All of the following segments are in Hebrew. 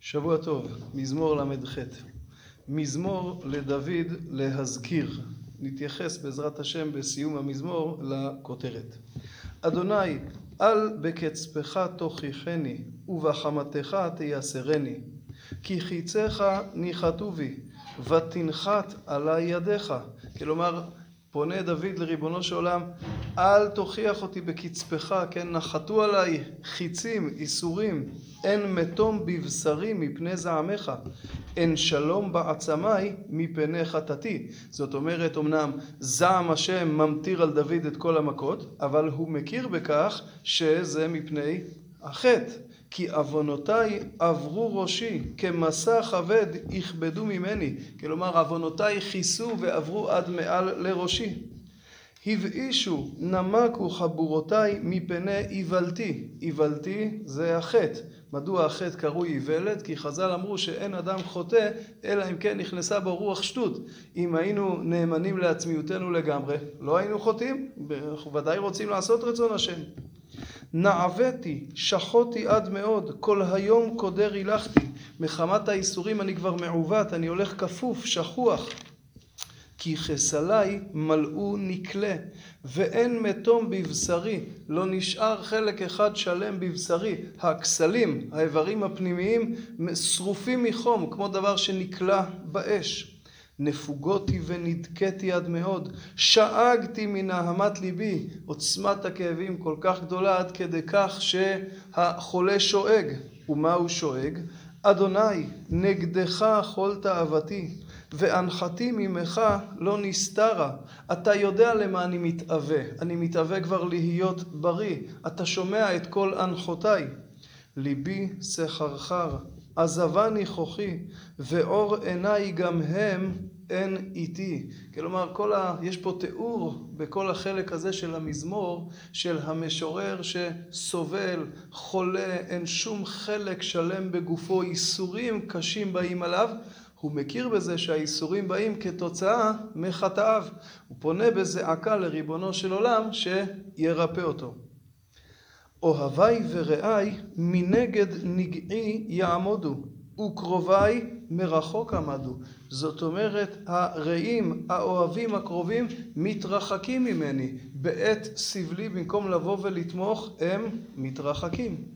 שבוע טוב, מזמור ל"ח. מזמור לדוד להזכיר. נתייחס בעזרת השם בסיום המזמור לכותרת. אדוני, אל בקצפך תוכיחני, ובחמתך תייסרני. כי חיציך ניחתו בי, ותנחת עלי ידיך. כלומר, פונה דוד לריבונו של עולם, אל תוכיח אותי בקצפך, כן, נחתו עליי חיצים, איסורים, אין מתום בבשרי מפני זעמך, אין שלום בעצמיי מפני חטאתי. זאת אומרת, אמנם זעם השם ממטיר על דוד את כל המכות, אבל הוא מכיר בכך שזה מפני החטא. כי עוונותיי עברו ראשי, כמסע כבד יכבדו ממני. כלומר, עוונותיי כיסו ועברו עד מעל לראשי. הבאישו נמקו חבורותיי מפני איוולתי. איוולתי זה החטא. מדוע החטא קרוי איוולת? כי חז"ל אמרו שאין אדם חוטא, אלא אם כן נכנסה בו רוח שטות. אם היינו נאמנים לעצמיותנו לגמרי, לא היינו חוטאים. אנחנו ודאי רוצים לעשות רצון השם. נעוויתי, שחותי עד מאוד, כל היום קודר הילכתי. מחמת האיסורים אני כבר מעוות, אני הולך כפוף, שכוח. כי חסלי מלאו נקלה, ואין מתום בבשרי, לא נשאר חלק אחד שלם בבשרי. הכסלים, האיברים הפנימיים, שרופים מחום, כמו דבר שנקלע באש. נפוגותי ונדכאתי עד מאוד, שאגתי מנהמת ליבי, עוצמת הכאבים כל כך גדולה עד כדי כך שהחולה שואג. ומה הוא שואג? אדוני, נגדך כל תאוותי, ואנחתי ממך לא נסתרה. אתה יודע למה אני מתאווה, אני מתאווה כבר להיות בריא, אתה שומע את כל אנחותיי. ליבי סחרחר, עזבני כוחי, ואור עיניי גם הם אין איתי. כלומר, כל ה... יש פה תיאור בכל החלק הזה של המזמור, של המשורר שסובל, חולה, אין שום חלק שלם בגופו, איסורים קשים באים עליו. הוא מכיר בזה שהאיסורים באים כתוצאה מחטאיו. הוא פונה בזעקה לריבונו של עולם שירפא אותו. אוהביי ורעיי מנגד נגעי יעמודו, וקרוביי מרחוק עמדו. זאת אומרת, הרעים, האוהבים הקרובים, מתרחקים ממני. בעת סבלי, במקום לבוא ולתמוך, הם מתרחקים.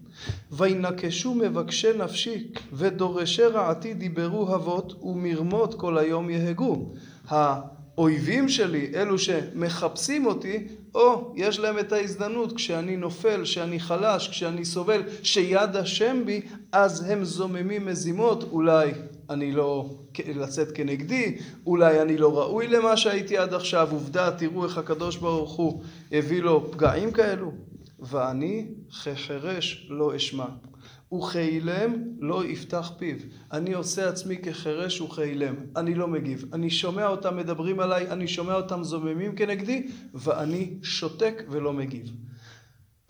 וינקשו מבקשי נפשי, ודורשי רעתי דיברו אבות, ומרמות כל היום יהגו. האויבים שלי, אלו שמחפשים אותי, או יש להם את ההזדמנות כשאני נופל, כשאני חלש, כשאני סובל, שיד השם בי, אז הם זוממים מזימות, אולי אני לא לצאת כנגדי, אולי אני לא ראוי למה שהייתי עד עכשיו, עובדה, תראו איך הקדוש ברוך הוא הביא לו פגעים כאלו. ואני כחרש לא אשמע, וכאילם לא יפתח פיו. אני עושה עצמי כחרש וכאילם, אני לא מגיב. אני שומע אותם מדברים עליי, אני שומע אותם זוממים כנגדי, ואני שותק ולא מגיב.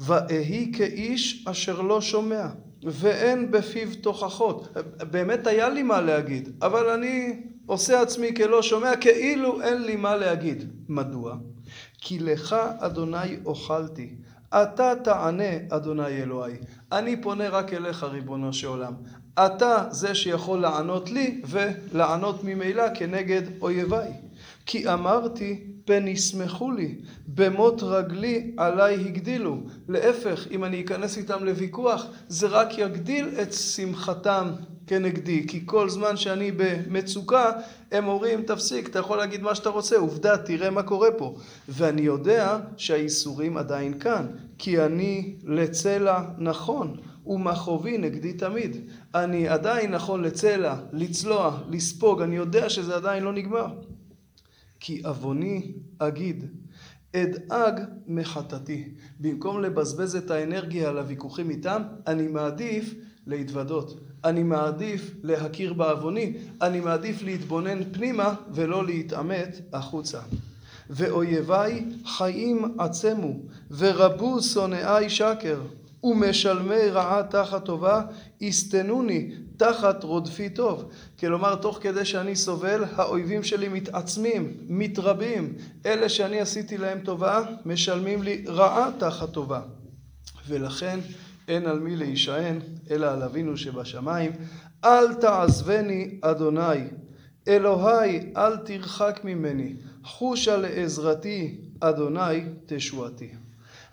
ואהי כאיש אשר לא שומע, ואין בפיו תוכחות. באמת היה לי מה להגיד, אבל אני עושה עצמי כלא שומע, כאילו אין לי מה להגיד. מדוע? כי לך, אדוני, אוכלתי. אתה תענה, אדוני אלוהי. אני פונה רק אליך, ריבונו של עולם. אתה זה שיכול לענות לי, ולענות ממילא כנגד אויביי. כי אמרתי, פן ישמחו לי, במות רגלי עליי הגדילו. להפך, אם אני אכנס איתם לוויכוח, זה רק יגדיל את שמחתם כנגדי. כי כל זמן שאני במצוקה, הם אומרים, תפסיק, אתה יכול להגיד מה שאתה רוצה, עובדה, תראה מה קורה פה. ואני יודע שהאיסורים עדיין כאן, כי אני לצלע נכון. ומכאובי נגדי תמיד. אני עדיין נכון לצלע, לצלוע, לספוג, אני יודע שזה עדיין לא נגמר. כי עווני אגיד, אדאג מחטאתי. במקום לבזבז את האנרגיה על הוויכוחים איתם, אני מעדיף להתוודות. אני מעדיף להכיר בעווני, אני מעדיף להתבונן פנימה ולא להתעמת החוצה. ואויביי חיים עצמו, ורבו שונאיי שקר, ומשלמי רעה תחת טובה, יסתנוני תחת רודפי טוב. כלומר, תוך כדי שאני סובל, האויבים שלי מתעצמים, מתרבים. אלה שאני עשיתי להם טובה, משלמים לי רעה תחת טובה. ולכן אין על מי להישען, אלא על אבינו שבשמיים. אל תעזבני, אדוני, אלוהי, אל תרחק ממני, חושה לעזרתי, אדוני, תשועתי.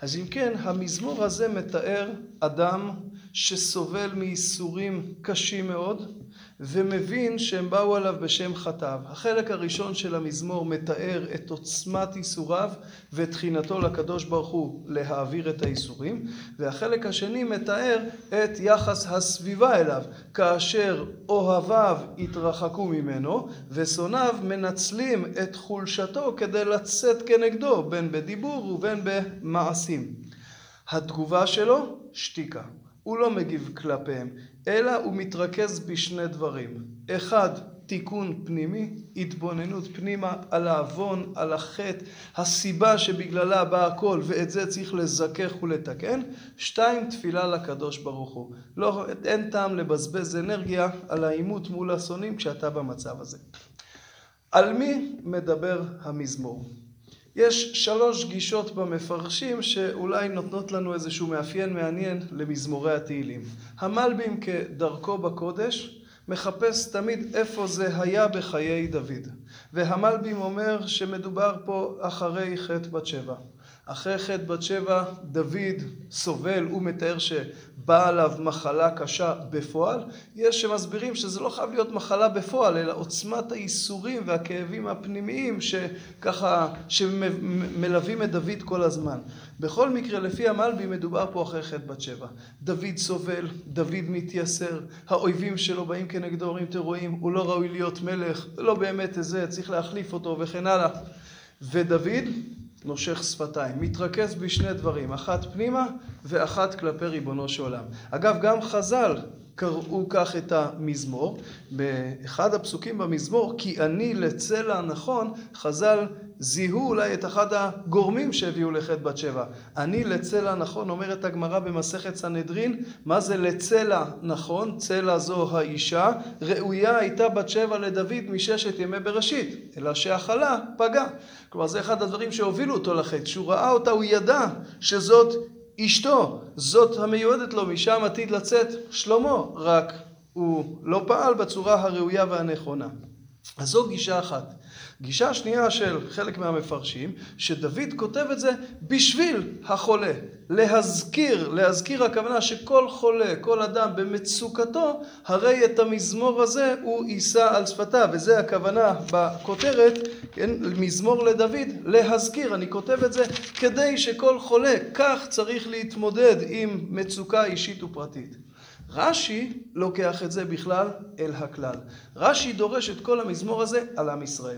אז אם כן, המזמור הזה מתאר אדם שסובל מייסורים קשים מאוד, ומבין שהם באו עליו בשם חטאיו. החלק הראשון של המזמור מתאר את עוצמת ייסוריו ואת תחינתו לקדוש ברוך הוא להעביר את הייסורים, והחלק השני מתאר את יחס הסביבה אליו, כאשר אוהביו התרחקו ממנו, ושונאיו מנצלים את חולשתו כדי לצאת כנגדו, בין בדיבור ובין במעשים. התגובה שלו, שתיקה. הוא לא מגיב כלפיהם, אלא הוא מתרכז בשני דברים. אחד, תיקון פנימי, התבוננות פנימה על העוון, על החטא, הסיבה שבגללה בא הכל, ואת זה צריך לזכך ולתקן. שתיים, תפילה לקדוש ברוך הוא. לא, אין טעם לבזבז אנרגיה על העימות מול השונאים כשאתה במצב הזה. על מי מדבר המזמור? יש שלוש גישות במפרשים שאולי נותנות לנו איזשהו מאפיין מעניין למזמורי התהילים. המלבים כדרכו בקודש מחפש תמיד איפה זה היה בחיי דוד. והמלבים אומר שמדובר פה אחרי חטא בת שבע. אחרי חטא בת שבע דוד סובל, הוא מתאר שבאה עליו מחלה קשה בפועל. יש שמסבירים שזה לא חייב להיות מחלה בפועל, אלא עוצמת הייסורים והכאבים הפנימיים שככה, שמלווים את דוד כל הזמן. בכל מקרה, לפי המלבי מדובר פה אחרי חטא בת שבע. דוד סובל, דוד מתייסר, האויבים שלו באים כנגדו, אומרים, רואים, הוא לא ראוי להיות מלך, לא באמת איזה, צריך להחליף אותו וכן הלאה. ודוד נושך שפתיים, מתרכז בשני דברים, אחת פנימה ואחת כלפי ריבונו של עולם. אגב, גם חז"ל קראו כך את המזמור. באחד הפסוקים במזמור, כי אני לצלע נכון, חז"ל זיהו אולי את אחד הגורמים שהביאו לחטא בת שבע. אני לצלע נכון, אומרת הגמרא במסכת סנהדרין, מה זה לצלע נכון? צלע זו האישה, ראויה הייתה בת שבע לדוד מששת ימי בראשית, אלא שהחלה פגע. כלומר זה אחד הדברים שהובילו אותו לחטא, כשהוא ראה אותה הוא ידע שזאת אשתו, זאת המיועדת לו, משם עתיד לצאת שלמה, רק הוא לא פעל בצורה הראויה והנכונה. אז זו גישה אחת. גישה שנייה של חלק מהמפרשים, שדוד כותב את זה בשביל החולה. להזכיר, להזכיר הכוונה שכל חולה, כל אדם במצוקתו, הרי את המזמור הזה הוא יישא על שפתיו, וזה הכוונה בכותרת, כן, מזמור לדוד, להזכיר. אני כותב את זה כדי שכל חולה, כך צריך להתמודד עם מצוקה אישית ופרטית. רש"י לוקח את זה בכלל אל הכלל. רש"י דורש את כל המזמור הזה על עם ישראל.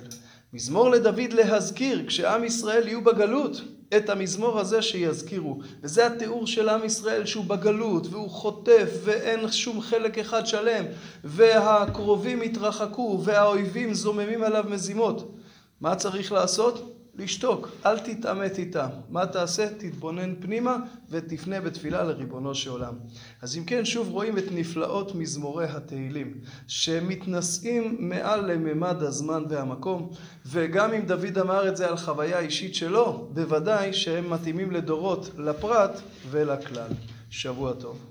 מזמור לדוד להזכיר, כשעם ישראל יהיו בגלות, את המזמור הזה שיזכירו. וזה התיאור של עם ישראל שהוא בגלות, והוא חוטף, ואין שום חלק אחד שלם, והקרובים התרחקו, והאויבים זוממים עליו מזימות. מה צריך לעשות? לשתוק, אל תתעמת איתם. מה תעשה? תתבונן פנימה ותפנה בתפילה לריבונו של עולם. אז אם כן, שוב רואים את נפלאות מזמורי התהילים, שמתנשאים מעל לממד הזמן והמקום, וגם אם דוד אמר את זה על חוויה אישית שלו, בוודאי שהם מתאימים לדורות, לפרט ולכלל. שבוע טוב.